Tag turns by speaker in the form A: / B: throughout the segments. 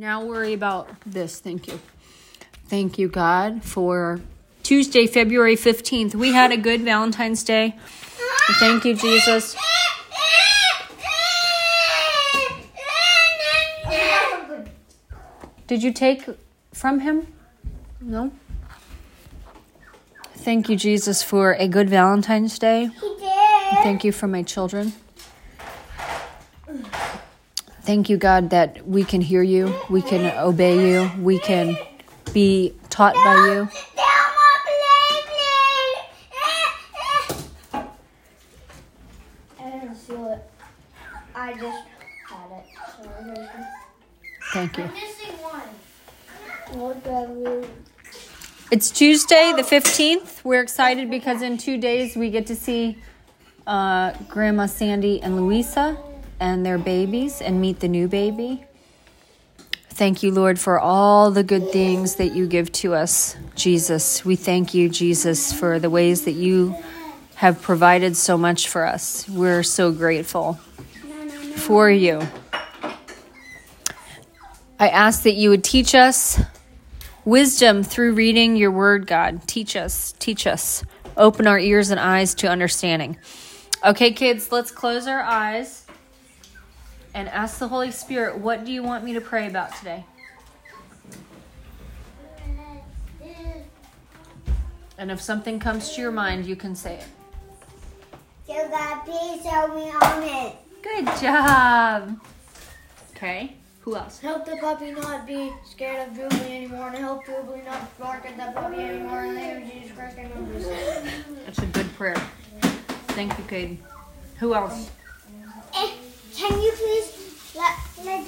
A: Now worry about this. Thank you. Thank you, God, for Tuesday, February 15th. We had a good Valentine's Day. Thank you, Jesus. Did you take from him? No? Thank you, Jesus, for a good Valentine's Day. Thank you for my children. Thank you, God, that we can hear you, we can obey you, we can be taught by you.
B: I didn't seal it. I just had it. So.
A: Thank you.
B: I'm missing one. What the
A: It's Tuesday, the 15th. We're excited because in two days we get to see uh, Grandma Sandy and Louisa and their babies and meet the new baby. Thank you, Lord, for all the good things that you give to us, Jesus. We thank you, Jesus, for the ways that you have provided so much for us. We're so grateful for you. I ask that you would teach us wisdom through reading your word, God. Teach us, teach us. Open our ears and eyes to understanding. Okay, kids, let's close our eyes and ask the Holy Spirit, what do you want me to pray about today? And if something comes to your mind, you can say it.
B: You got please help me on it.
A: Good job. Okay, who else?
B: Help the puppy not be scared of Jubilee anymore, and help Jubilee not bark at that puppy anymore. In the name of Jesus Christ, I.
A: That's a good prayer. Thank you, Caden. Who else?
B: Eh, Can you please let,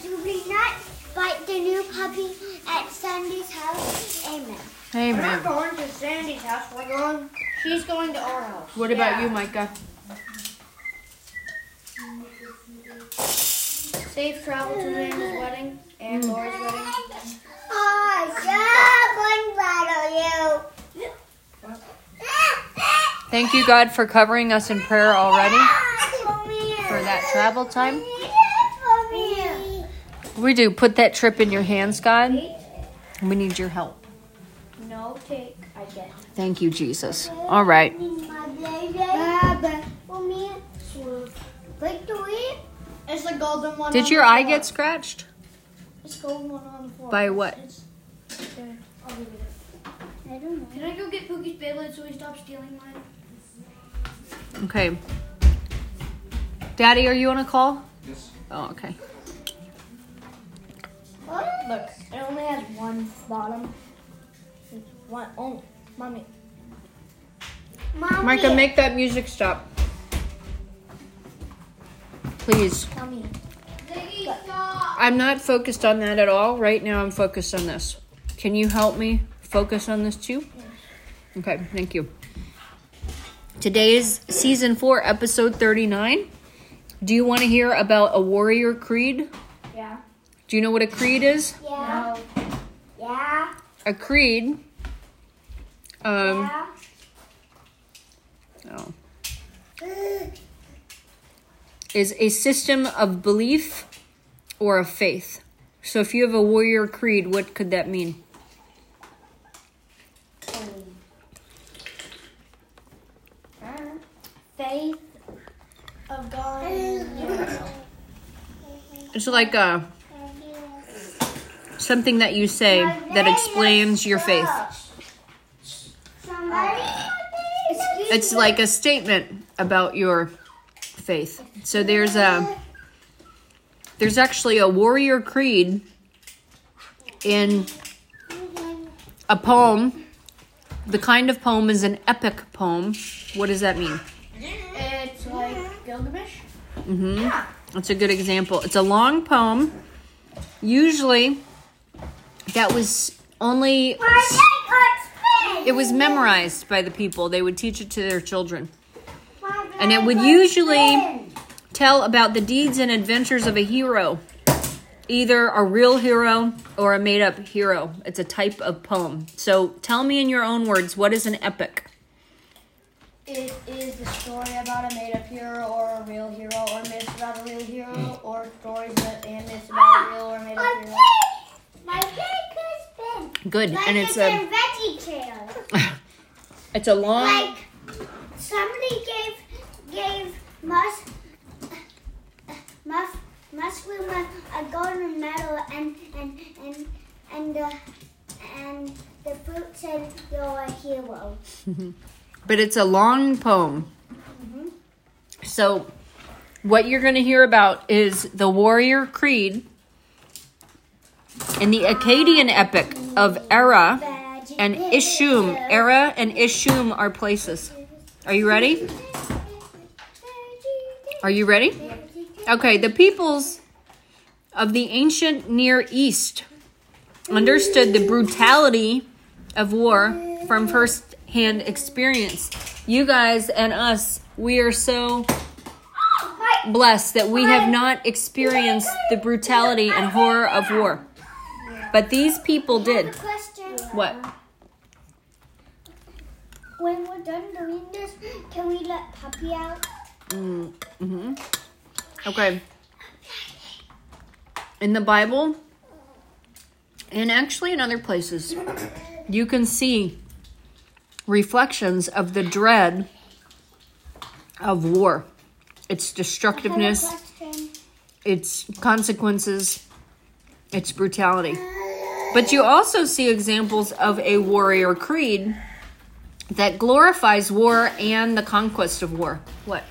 B: let Jubilee not bite the new puppy at Sandy's house? Amen.
A: Amen.
B: We're not going to Sandy's house. We're going. She's going to our house.
A: What about you, Micah?
B: Safe travel to Nana's wedding and mm. Laura's wedding. Oh, so going to battle you.
A: Thank you, God, for covering us in prayer already for that travel time. We do. Put that trip in your hands, God. We need your help.
B: No take. I get.
A: Thank you, Jesus. All right.
B: It's the golden one.
A: Did
B: on
A: your
B: the
A: eye get scratched?
B: It's golden one on the floor.
A: By what?
B: It's there. I'll it. I don't know. Can I go get Pookie's Beyblade so he stops stealing mine?
A: Okay. Daddy, are you on a call?
C: Yes.
A: Oh, okay.
B: Look, it only has one bottom. It's one. Oh, mommy. Mommy.
A: Micah, make that music stop. Please.
B: Mommy.
A: I'm not focused on that at all. Right now, I'm focused on this. Can you help me focus on this too? Okay, thank you. Today is season four, episode 39. Do you want to hear about a warrior creed? Do you know what a creed is?
B: Yeah. Yeah.
A: A creed. Um,
B: Yeah.
A: oh, is a system of belief or of faith. So if you have a warrior creed, what could that mean?
B: Faith of God.
A: It's like uh something that you say that explains your faith.
B: Somebody.
A: It's like a statement about your faith. So there's a there's actually a warrior creed in a poem. The kind of poem is an epic poem. What does that mean?
B: It's like Gilgamesh.
A: hmm That's a good example. It's a long poem. Usually, that was only it was memorized by the people. They would teach it to their children, and it would usually tell about the deeds and adventures of a hero, either a real hero or a made-up hero. It's a type of poem. So, tell me in your own words, what is an epic?
B: It is a story about a made-up hero or a real hero, or myths about a real hero, or stories that and myths about a real or made-up ah, hero.
A: Good,
B: Like
A: and
B: it's,
A: it's a
B: in Veggie Tales.
A: it's a long.
B: Like somebody gave gave Mus Mus Mushroom a, a golden medal and and and and the and the fruit said you're a hero.
A: but it's a long poem. Mm-hmm. So, what you're going to hear about is the warrior creed in the Akkadian epic of
B: Erra
A: and Ishum. Erra and Ishum are places. Are you ready? Are you ready? Okay, the peoples of the ancient Near East understood the brutality of war from first hand experience. You guys and us, we are so blessed that we have not experienced the brutality and horror of war. But these people did. What?
B: When we're done doing this, can we let Puppy out?
A: Mm-hmm. Okay. In the Bible, and actually in other places, you can see reflections of the dread of war, its
B: I have a
A: destructiveness, its consequences, its brutality. But you also see examples of a warrior creed that glorifies war and the conquest of war. What?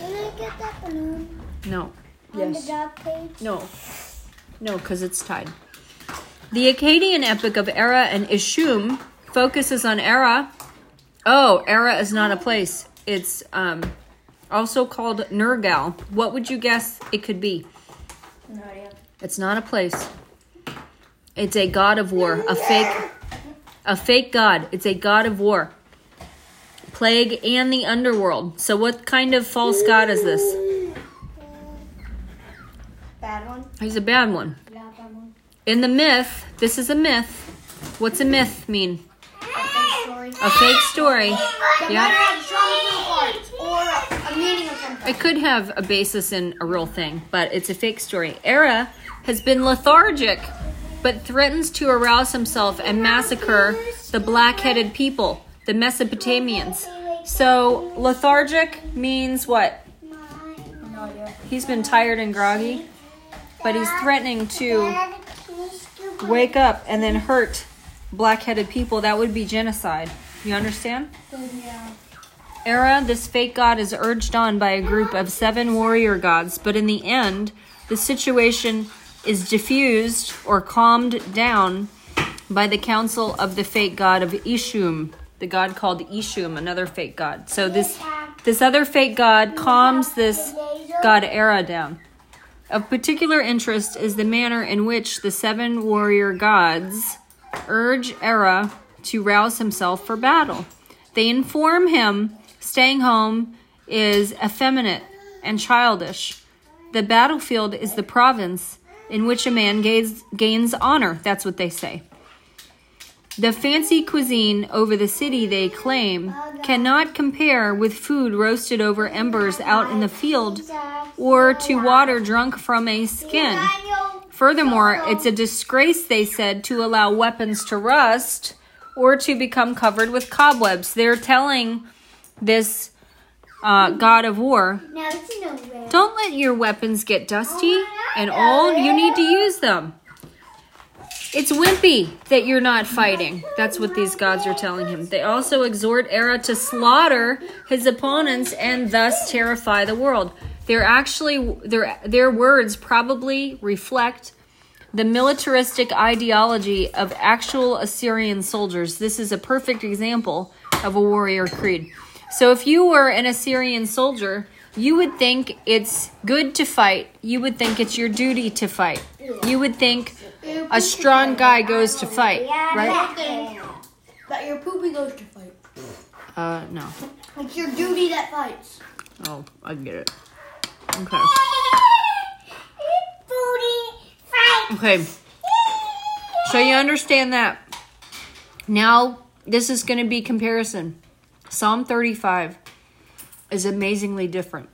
B: Can I get that balloon
A: No.
B: on the dog page?
A: No. No, because it's tied. The Akkadian epic of Erra and Ishum focuses on Erra. Oh, Erra is not a place. It's um, also called Nergal. What would you guess it could be?
C: No idea.
A: It's not a place. It's a god of war, a fake a fake god. It's a god of war. Plague and the underworld. So what kind of false god is this?
C: Bad one?
A: He's a bad one.
C: Yeah, bad one.
A: In the myth, this is a myth. What's a myth mean?
C: A fake story.
A: A fake story. Yeah.
C: might have geometry parts or a meaning of something.
A: It could have a basis in a real thing, but it's a fake story. Erra has been lethargic, but threatens to arouse himself and massacre the black headed people, the Mesopotamians. So, lethargic means what? He's been tired and groggy, but he's threatening to wake up and then hurt black headed people. That would be genocide. You understand?
C: Yeah.
A: Erra, this fake god is urged on by a group of seven warrior gods, but in the end, the situation is diffused or calmed down by the council of the fake god of Ishum, the god called Ishum, another fake god. So this this other fake god calms this god Erra down. Of particular interest is the manner in which the seven warrior gods urge Erra to rouse himself for battle. They inform him staying home is effeminate and childish. The battlefield is the province in which a man gains, gains honor. That's what they say. The fancy cuisine over the city, they claim, cannot compare with food roasted over embers out in the field or to water drunk from a skin. Furthermore, it's a disgrace, they said, to allow weapons to rust or to become covered with cobwebs. They're telling this uh, god of war
B: Now it's nowhere.
A: don't let your weapons get dusty and old. You need to use them. It's wimpy that you're not fighting. That's what these gods are telling him. They also exhort Erra to slaughter his opponents and thus terrify the world. They're actually their their words probably reflect the militaristic ideology of actual Assyrian soldiers. This is a perfect example of a warrior creed. So if you were an Assyrian soldier, you would think it's good to fight. You would think it's your duty to fight. You would think a strong guy goes to fight, right?
C: That your poopy goes to fight.
A: Uh, no.
C: It's your duty that fights.
A: Oh, I get it. Okay. Okay. So you understand that. Now, this is going to be comparison. Psalm 35 is amazingly different.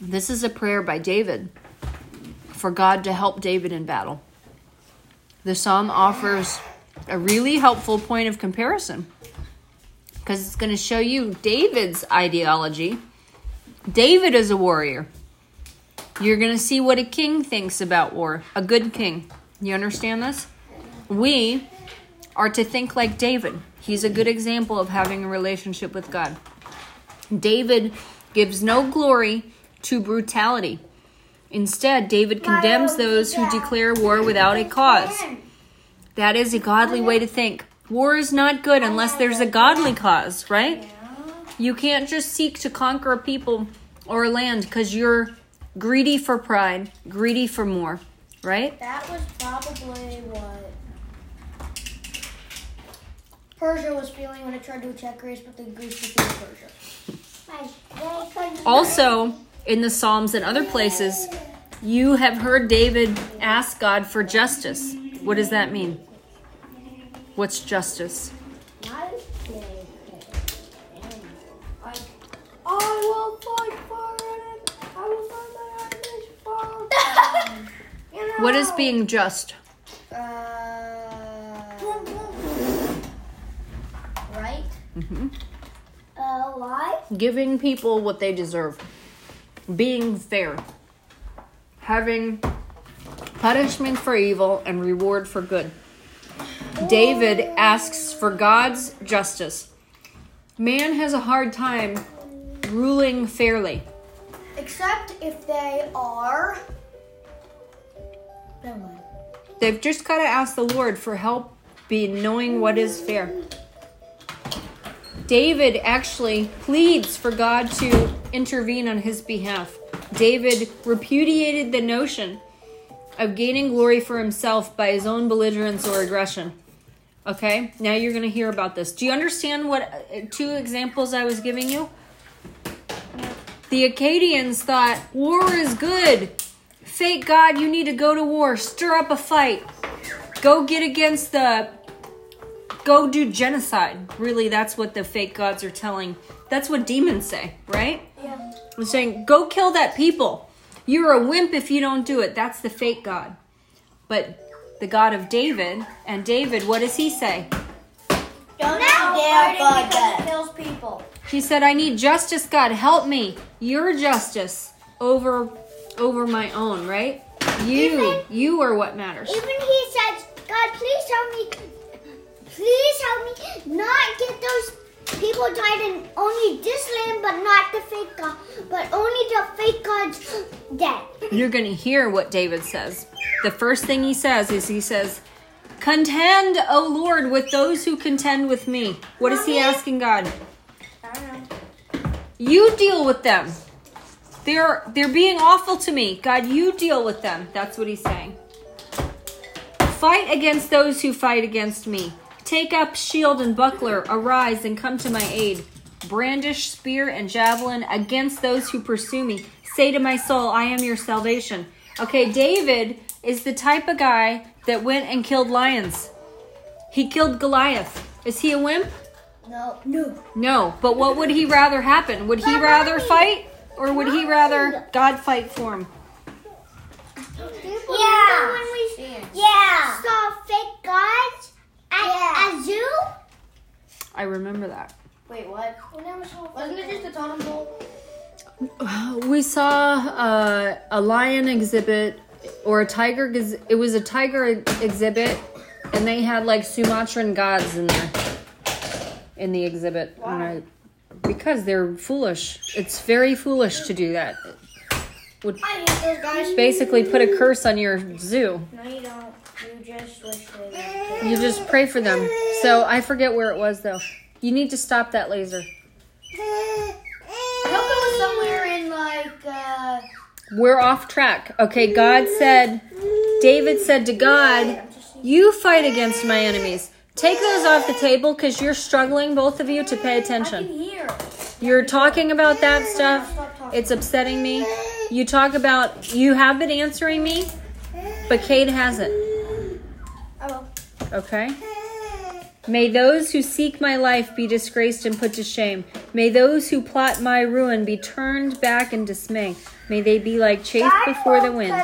A: This is a prayer by David for God to help David in battle. the psalm offers a really helpful point of comparison because it's going to show you David's ideology. David is a warrior. You're going to see what a king thinks about war, a good king. You understand this? We are to think like David. He's a good example of having a relationship with God. David gives no glory to brutality. Instead, David condemns those who declare war without a cause. That is a godly way to think. War is not good unless there's a godly cause, right? You can't just seek to conquer a people or a land because you're greedy for pride, greedy for more, right?
C: That was probably what Persia was feeling when it tried to attack Greece, but then Greece defeated Persia.
A: Also, in the Psalms and other places, you have heard David ask God for justice. What does that mean? What's justice?
C: Like, I will fight for it. I will fight my enemies for. You know.
A: What is being just?
C: Uh, right?
B: Uh, why?
A: Giving people what they deserve. Being fair. Having punishment for evil and reward for good. David asks for God's justice. Man has a hard time ruling fairly.
C: Except if they are. Never mind.
A: They've just got to ask the Lord for help be knowing what is fair. David actually pleads for God to intervene on his behalf. David repudiated the notion of gaining glory for himself by his own belligerence or aggression. Okay, now you're going to hear about this. Do you understand what uh, two examples I was giving you? The Akkadians thought war is good. Fake God, you need to go to war, stir up a fight, go get against the, go do genocide. Really, that's what the fake gods are telling. That's what demons say, right?
C: Yeah.
A: They're saying, go kill that people. You're a wimp if you don't do it. That's the fake God. But the God of David, and David, what does he say?
C: Don't
B: Now
C: fighting
B: fighting
C: kills people.
A: He said, I need justice, God. Help me. Your justice over over my own, right? You,
B: Even-
A: you are what matters.
B: Even he says, God, please help me. Please help me not get those people died in only this land, but not the fake God, but only the fake God's dead.
A: You're going to hear what David says. The first thing he says is he says, Contend, O Lord, with those who contend with me. What is he asking God?
C: I don't know.
A: You deal with them. They're they're being awful to me. God, you deal with them. That's what he's saying. Fight against those who fight against me. Take up shield and buckler, arise and come to my aid. Brandish spear and javelin against those who pursue me. Say to my soul, I am your salvation. Okay, David is the type of guy that went and killed lions. He killed Goliath. Is he a wimp?
C: No. No.
A: No, but what would he rather happen? Would he rather fight or would he rather God fight for him?
B: Yeah. When we yeah. saw fake gods at a zoo.
A: I remember that.
C: Wait, what? Wasn't it just a totem pole?
A: We saw uh, a lion exhibit or a tiger. ex- It was a tiger exhibit, and they had like Sumatran gods in there in the exhibit. And I- because they're foolish. It's very foolish to do that. Would
C: I hate those guys.
A: basically put a curse on your zoo.
C: No, you don't. You just wish they were
A: You just pray for them. So I forget where it was though. You need to stop that laser.
C: I hope it somewhere in like uh
A: We're off track. Okay, God said, David said to God, You fight against my enemies. Take those off the table because you're struggling, both of you, to pay attention. You're talking about that stuff. It's upsetting me. You talk about, you have been answering me, but Kate hasn't. Okay? May those who seek my life be disgraced and put to shame. May those who plot my ruin be turned back in dismay. May they be like chaff before the wind,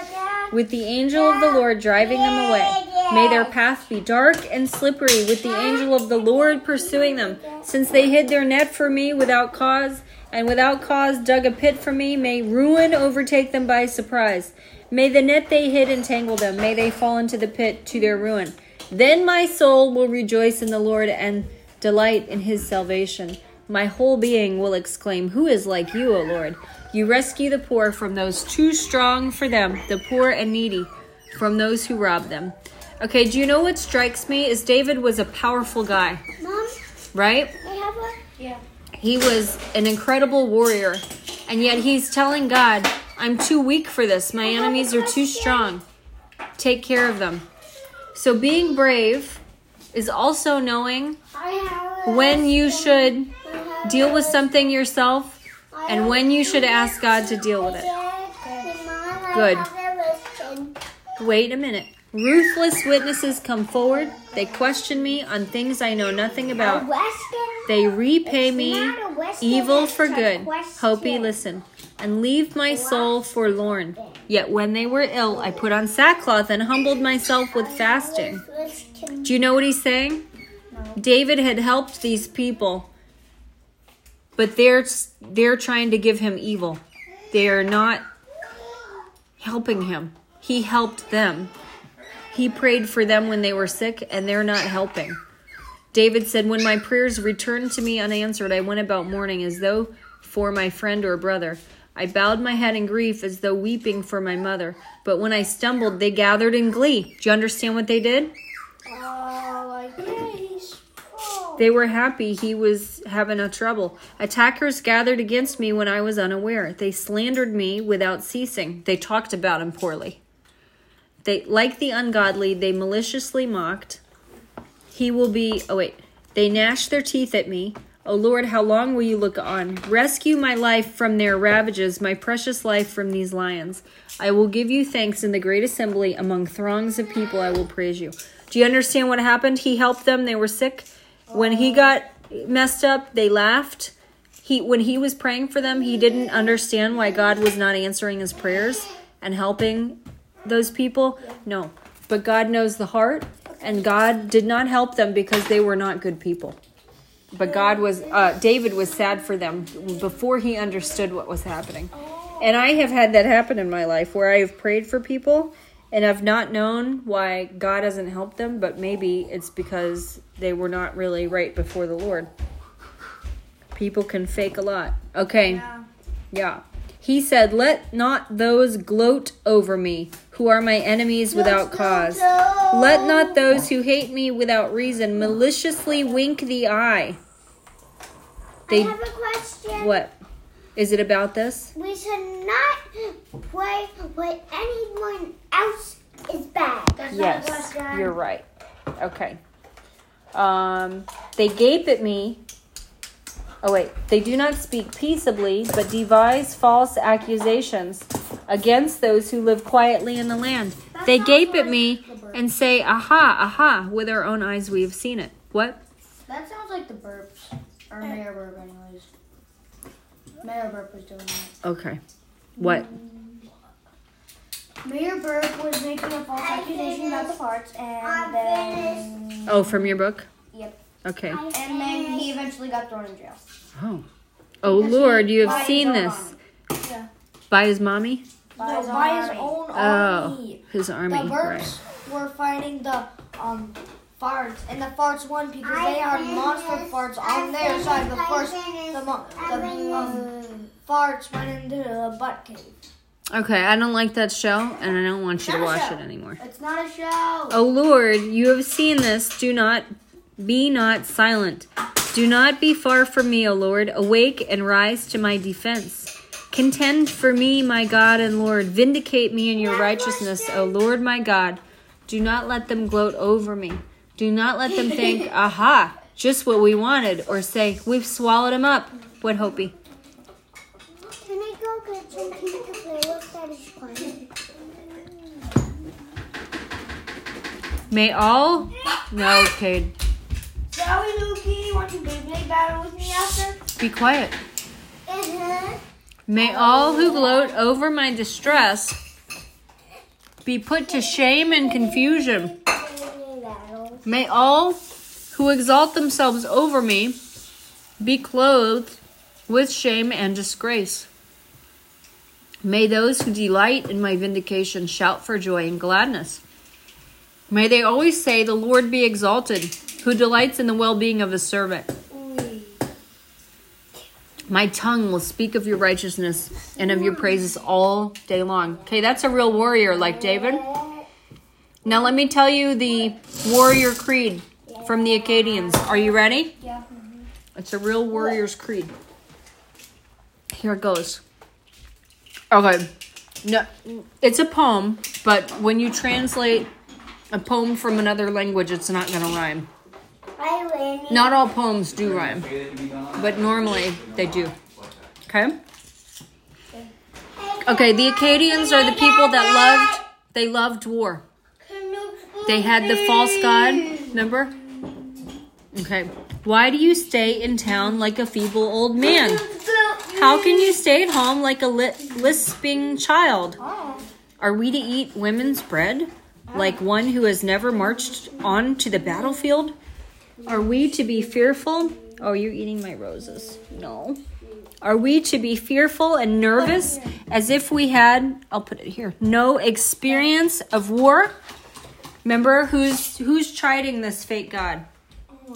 A: with the angel of the Lord driving them away. May their path be dark and slippery, with the angel of the Lord pursuing them. Since they hid their net for me without cause, and without cause dug a pit for me, may ruin overtake them by surprise. May the net they hid entangle them. May they fall into the pit to their ruin. Then my soul will rejoice in the Lord and delight in his salvation. My whole being will exclaim, Who is like you, O Lord? You rescue the poor from those too strong for them, the poor and needy from those who rob them. Okay, do you know what strikes me is David was a powerful guy,
B: Mom,
A: right?
B: I have a.
C: Yeah.
A: He was an incredible warrior, and yet he's telling God, I'm too weak for this. My enemies are too strong. Take care of them. So being brave is also knowing when you should deal with something yourself and when you should ask God to deal with it. Good. Wait a minute. Ruthless witnesses come forward. They question me on things I know nothing about. They repay me evil for good. Hopi, listen, and leave my soul forlorn. Yet when they were ill, I put on sackcloth and humbled myself with fasting. Do you know what he's saying? David had helped these people, but they're they're trying to give him evil. They are not helping him. He helped them. He prayed for them when they were sick, and they're not helping. David said, When my prayers returned to me unanswered, I went about mourning as though for my friend or brother. I bowed my head in grief as though weeping for my mother. But when I stumbled, they gathered in glee. Do you understand what they did?
C: Oh, like, yeah, he's. Oh.
A: They were happy he was having a trouble. Attackers gathered against me when I was unaware. They slandered me without ceasing. They talked about him poorly. They like the ungodly, they maliciously mocked. He will be oh wait. They gnashed their teeth at me. O Lord, how long will you look on? Rescue my life from their ravages, my precious life from these lions. I will give you thanks in the great assembly among throngs of people. I will praise you. Do you understand what happened? He helped them. They were sick. When he oh. got messed up, they laughed. He when he was praying for them, he didn't understand why God was not answering his prayers and helping those people. No. But God knows the heart, and God did not help them because they were not good people. But God was, uh, David was sad for them before he understood what was happening. And I have had that happen in my life where I have prayed for people and I've not known why God hasn't helped them, but maybe it's because they were not really right before the Lord. People can fake a lot. Okay.
C: Yeah.
A: Yeah. He said, Let not those gloat over me who are my enemies without cause. Let not those who hate me without reason maliciously wink the eye. They
B: I have a question.
A: what? Is it about this?
B: We should not pray when anyone else is bad.
C: That's
A: Yes, you're right. Okay. Um, they gape at me. Oh wait, they do not speak peaceably, but devise false accusations against those who live quietly in the land. They gape at me and say, "Aha, aha!" With our own eyes, we have seen it. What?
C: That sounds like the burps. Or Mayor Burp, anyways. Mayor Burp was doing that.
A: Okay. What?
C: Mayor Burp was making a false accusation about the farts, and then.
A: Oh, from your book?
C: Yep.
A: Okay.
C: And then he eventually got thrown in jail.
A: Oh. Oh Lord, you have seen this.
C: Yeah.
A: by his mommy?
C: By,
D: No,
C: his,
D: by
C: own
D: his
C: army.
A: Oh, his army.
D: The
A: Right.
D: Were fighting the um farts, and the farts won because they had monster farts on their side. The first, the, mo- the um, farts went into the butt cave.
A: Okay, I don't like that show, and I don't want you to
D: Not
A: watch
D: show.
A: it anymore.
D: It's not a show.
A: Oh Lord, you have seen this. Do not be not silent. Do not be far from me, O Lord. Awake and rise to my defense. Contend for me, my God and Lord. Vindicate me in your righteousness, O Lord my God. Do not let them gloat over me. Do not let them think, aha, just what we wanted, or say, we've swallowed him up. What, Hopi?
B: Can I go get some pizza play with Daddy's playing?
A: May all. No, Cade.
D: Shall we, Lukey? Want to Beyblade battle with me after?
A: Be quiet.
B: Uh-huh.
A: May all who gloat over my distress be put to shame and confusion. May all who exalt themselves over me be clothed with shame and disgrace. May those who delight in my vindication shout for joy and gladness. May they always say, The Lord be exalted, who delights in the well being of his servant. My tongue will speak of your righteousness and of your praises all day long. Okay, that's a real warrior like David. Now, let me tell you the warrior creed from the Akkadians. Are you ready?
C: Yeah.
A: It's a real warrior's creed. Here it goes. Okay. No, it's a poem, but when you translate a poem from another language, it's not going to rhyme. Not all poems do rhyme, but normally they do. Okay? Okay, the Akkadians are the people that loved they loved war. They had the false god, remember? Okay. Why do you stay in town like a feeble old man? How can you stay at home like a li- lisping child? Are we to eat women's bread like one who has never marched on to the battlefield? Are we to be fearful? Oh, you're eating my roses. No. Are we to be fearful and nervous as if we had, I'll put it here, no experience of war? Remember who's who's chiding this fake god?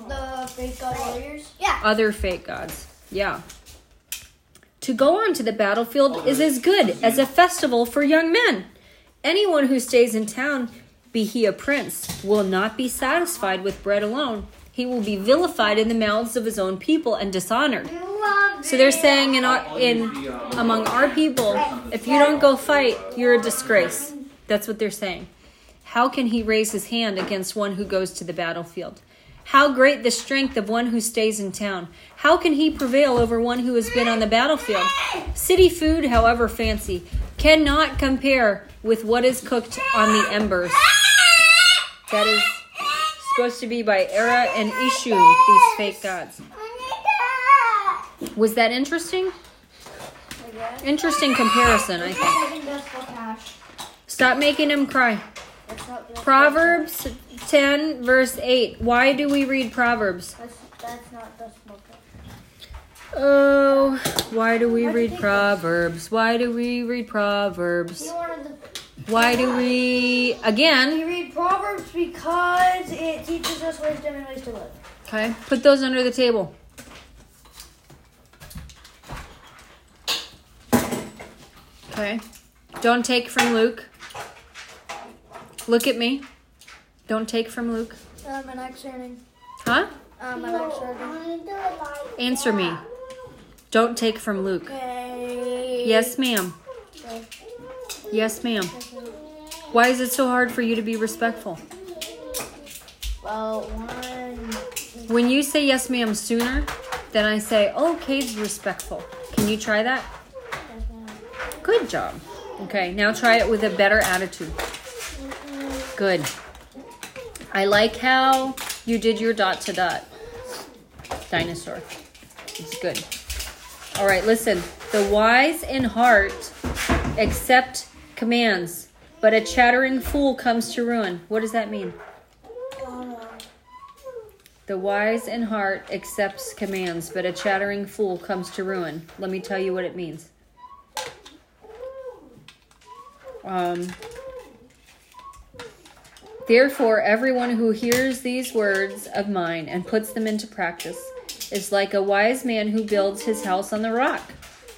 D: The fake god warriors. Yeah.
A: Other fake gods. Yeah. To go on to the battlefield is as good as a festival for young men. Anyone who stays in town, be he a prince, will not be satisfied with bread alone. He will be vilified in the mouths of his own people and dishonored. So they're saying in our in among our people, if you don't go fight, you're a disgrace. That's what they're saying. How can he raise his hand against one who goes to the battlefield? How great the strength of one who stays in town. How can he prevail over one who has been on the battlefield? City food, however fancy, cannot compare with what is cooked on the embers. That is supposed to be by Erra and Ishu, these fake gods. Was that interesting? Interesting comparison, I think. Stop making him cry. Proverbs 10, verse 8. Why do we read Proverbs? Oh, why do we read Proverbs? Why do we read Proverbs?
D: You wanted the.
A: Why do we, again,
D: We read Proverbs because it teaches us wisdom and ways to live.
A: okay, put those under the table. Okay, don't take from Luke. Look at me. Don't take from Luke.
D: Um, an next learning.
A: Huh?
D: Um, an learning.
A: Answer me. Don't take from Luke.
D: Okay.
A: Yes, ma'am. Yes, ma'am. Why is it so hard for you to be respectful?
D: Well, one.
A: When you say yes, ma'am sooner, then I say, oh, Kate's respectful. Can you try that? Good job. Okay, now try it with a better attitude. Good. I like how you did your dot to dot. Dinosaur. It's good. All right, listen. The wise in heart accept commands, but a chattering fool comes to ruin. What does that mean? The wise in heart accepts commands, but a chattering fool comes to ruin. Let me tell you what it means. Um, Therefore, everyone who hears these words of mine and puts them into practice is like a wise man who builds his house on the rock.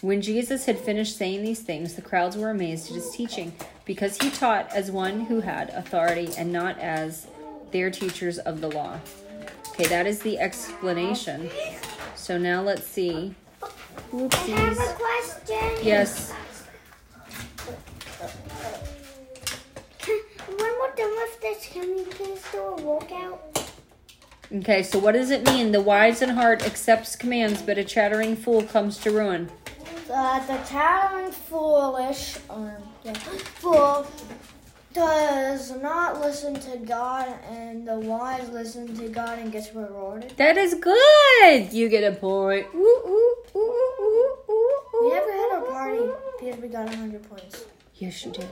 A: When Jesus had finished saying these things, the crowds were amazed at his teaching, because he taught as one who had authority and not as their teachers of the law. Okay, that is the explanation. So now let's see.
B: I have a question.
A: Yes.
B: Can, when we're done with this, can we please do a walkout?
A: Okay, so what does it mean? The wise in heart accepts commands, but a chattering fool comes to ruin.
D: Uh, the chattering foolish, or yeah, fool, does not listen to God, and the wise listen to God and gets rewarded.
A: That is good. You get a point. Ooh, ooh, ooh, ooh, ooh, ooh,
D: We never had a party because we got 100 points.
A: Yes, you did.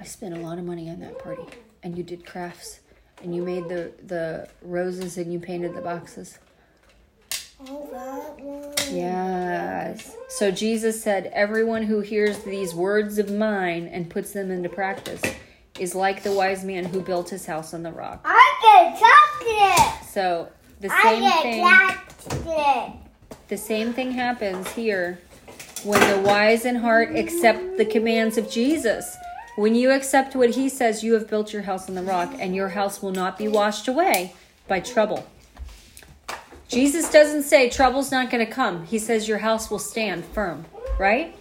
A: I spent a lot of money on that party, and you did crafts, and you made the the roses, and you painted the boxes.
D: Oh, that one.
A: Yes. So Jesus said, "Everyone who hears these words of mine and puts them into practice is like the wise man who built his house on the rock."
B: I get chocolate.
A: So the same I
B: get
A: thing.
B: chocolate.
A: The same thing happens here when the wise in heart accept the commands of Jesus. When you accept what he says, you have built your house on the rock, and your house will not be washed away by trouble. Jesus doesn't say trouble's not going to come. He says your house will stand firm, right?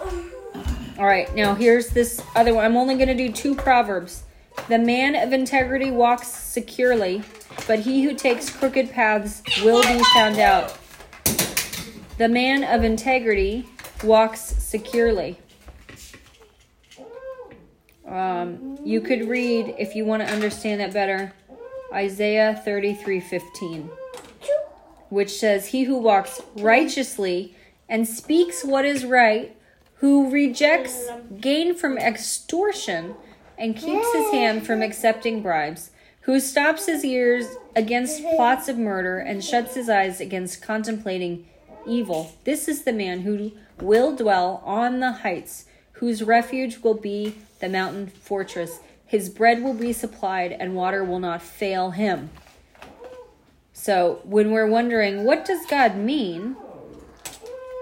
A: All right, now here's this other one. I'm only going to do two proverbs. The man of integrity walks securely, but he who takes crooked paths will be found out. The man of integrity walks securely. Um, you could read, if you want to understand that better, Isaiah 33 15, which says, He who walks righteously and speaks what is right, who rejects gain from extortion and keeps his hand from accepting bribes, who stops his ears against plots of murder and shuts his eyes against contemplating evil. This is the man who will dwell on the heights, whose refuge will be the mountain fortress. His bread will be supplied, and water will not fail him. So, when we're wondering, what does God mean?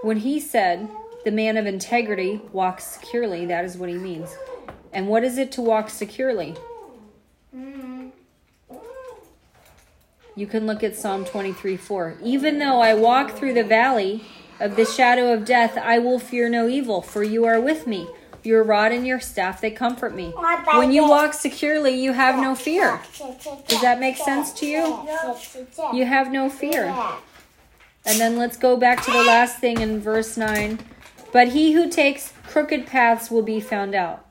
A: When he said, the man of integrity walks securely, that is what he means. And what is it to walk securely? You can look at Psalm 23 4. Even though I walk through the valley of the shadow of death, I will fear no evil, for you are with me. Your rod and your staff, they comfort me. When you walk securely, you have no fear. Does that make sense to you? You have no fear. And then let's go back to the last thing in verse 9. But he who takes crooked paths will be found out.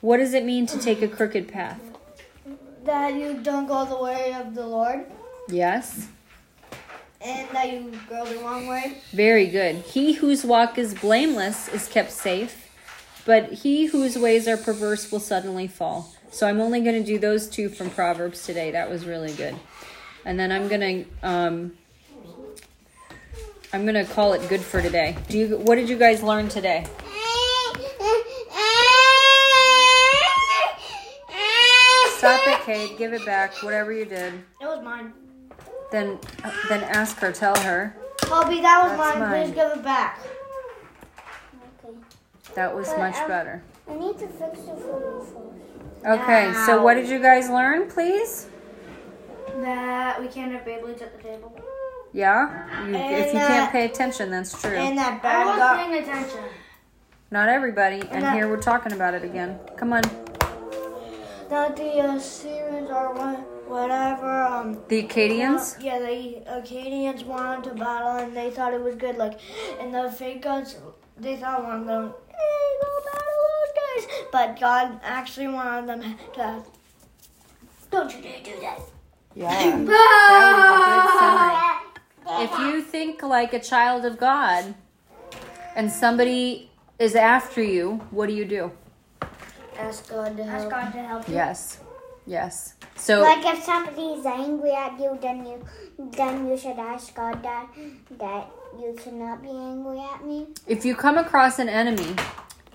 A: What does it mean to take a crooked path?
D: That you don't go the way of the Lord,
A: Yes.
D: and that you go the wrong way.
A: Very good. He whose walk is blameless is kept safe, but he whose ways are perverse will suddenly fall. So I'm only going to do those two from Proverbs today. That was really good. And then I'm going to um I'm going to call it good for today. Do you what did you guys learn today? Stop it, Kate. Give it back. Whatever you did.
D: It was mine.
A: Then then ask her, tell her.
D: Kobe, that was
A: That's
D: mine.
A: mine.
D: Please give it back.
B: Okay.
A: That was
B: But,
A: much
B: um,
A: better.
B: I need to fix it for you first.
A: Okay, so what did you guys learn, please?
D: That we can't have Beyblades at the table.
A: Yeah? You, if
D: And,
A: you can't
D: uh,
A: pay attention, that's true.
D: And that
C: I was
D: guy.
C: paying attention.
A: Not everybody, and
D: that-
A: here we're talking about it again. Come on.
D: That the uh, Syrians or whatever. Um.
A: The Akkadians?
D: Yeah, the Akkadians wanted to battle, and they thought it was good. Like, and the fake gods, they thought one of them, hey, go battle those guys. But God actually wanted them to. Don't you dare do that.
A: Yeah. That good. If you think like a child of God and somebody is after you, what do you do?
D: Ask God to help.
C: Ask God to help you.
A: Yes. Yes. So
B: Like if somebody is angry at you, then you then you should ask God that that you cannot be angry at me.
A: if you come across an enemy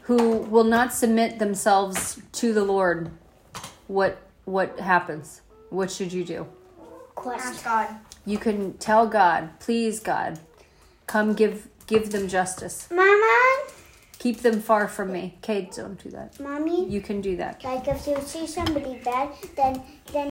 A: who will not submit themselves to the Lord, what what happens? What should you do?
B: Question.
D: Ask God.
A: You can tell God, please God, come give give them justice.
B: Mama,
A: Keep them far from me. Kate, don't do that.
B: mommy.
A: You can do that.
B: Like if you see somebody bad, then then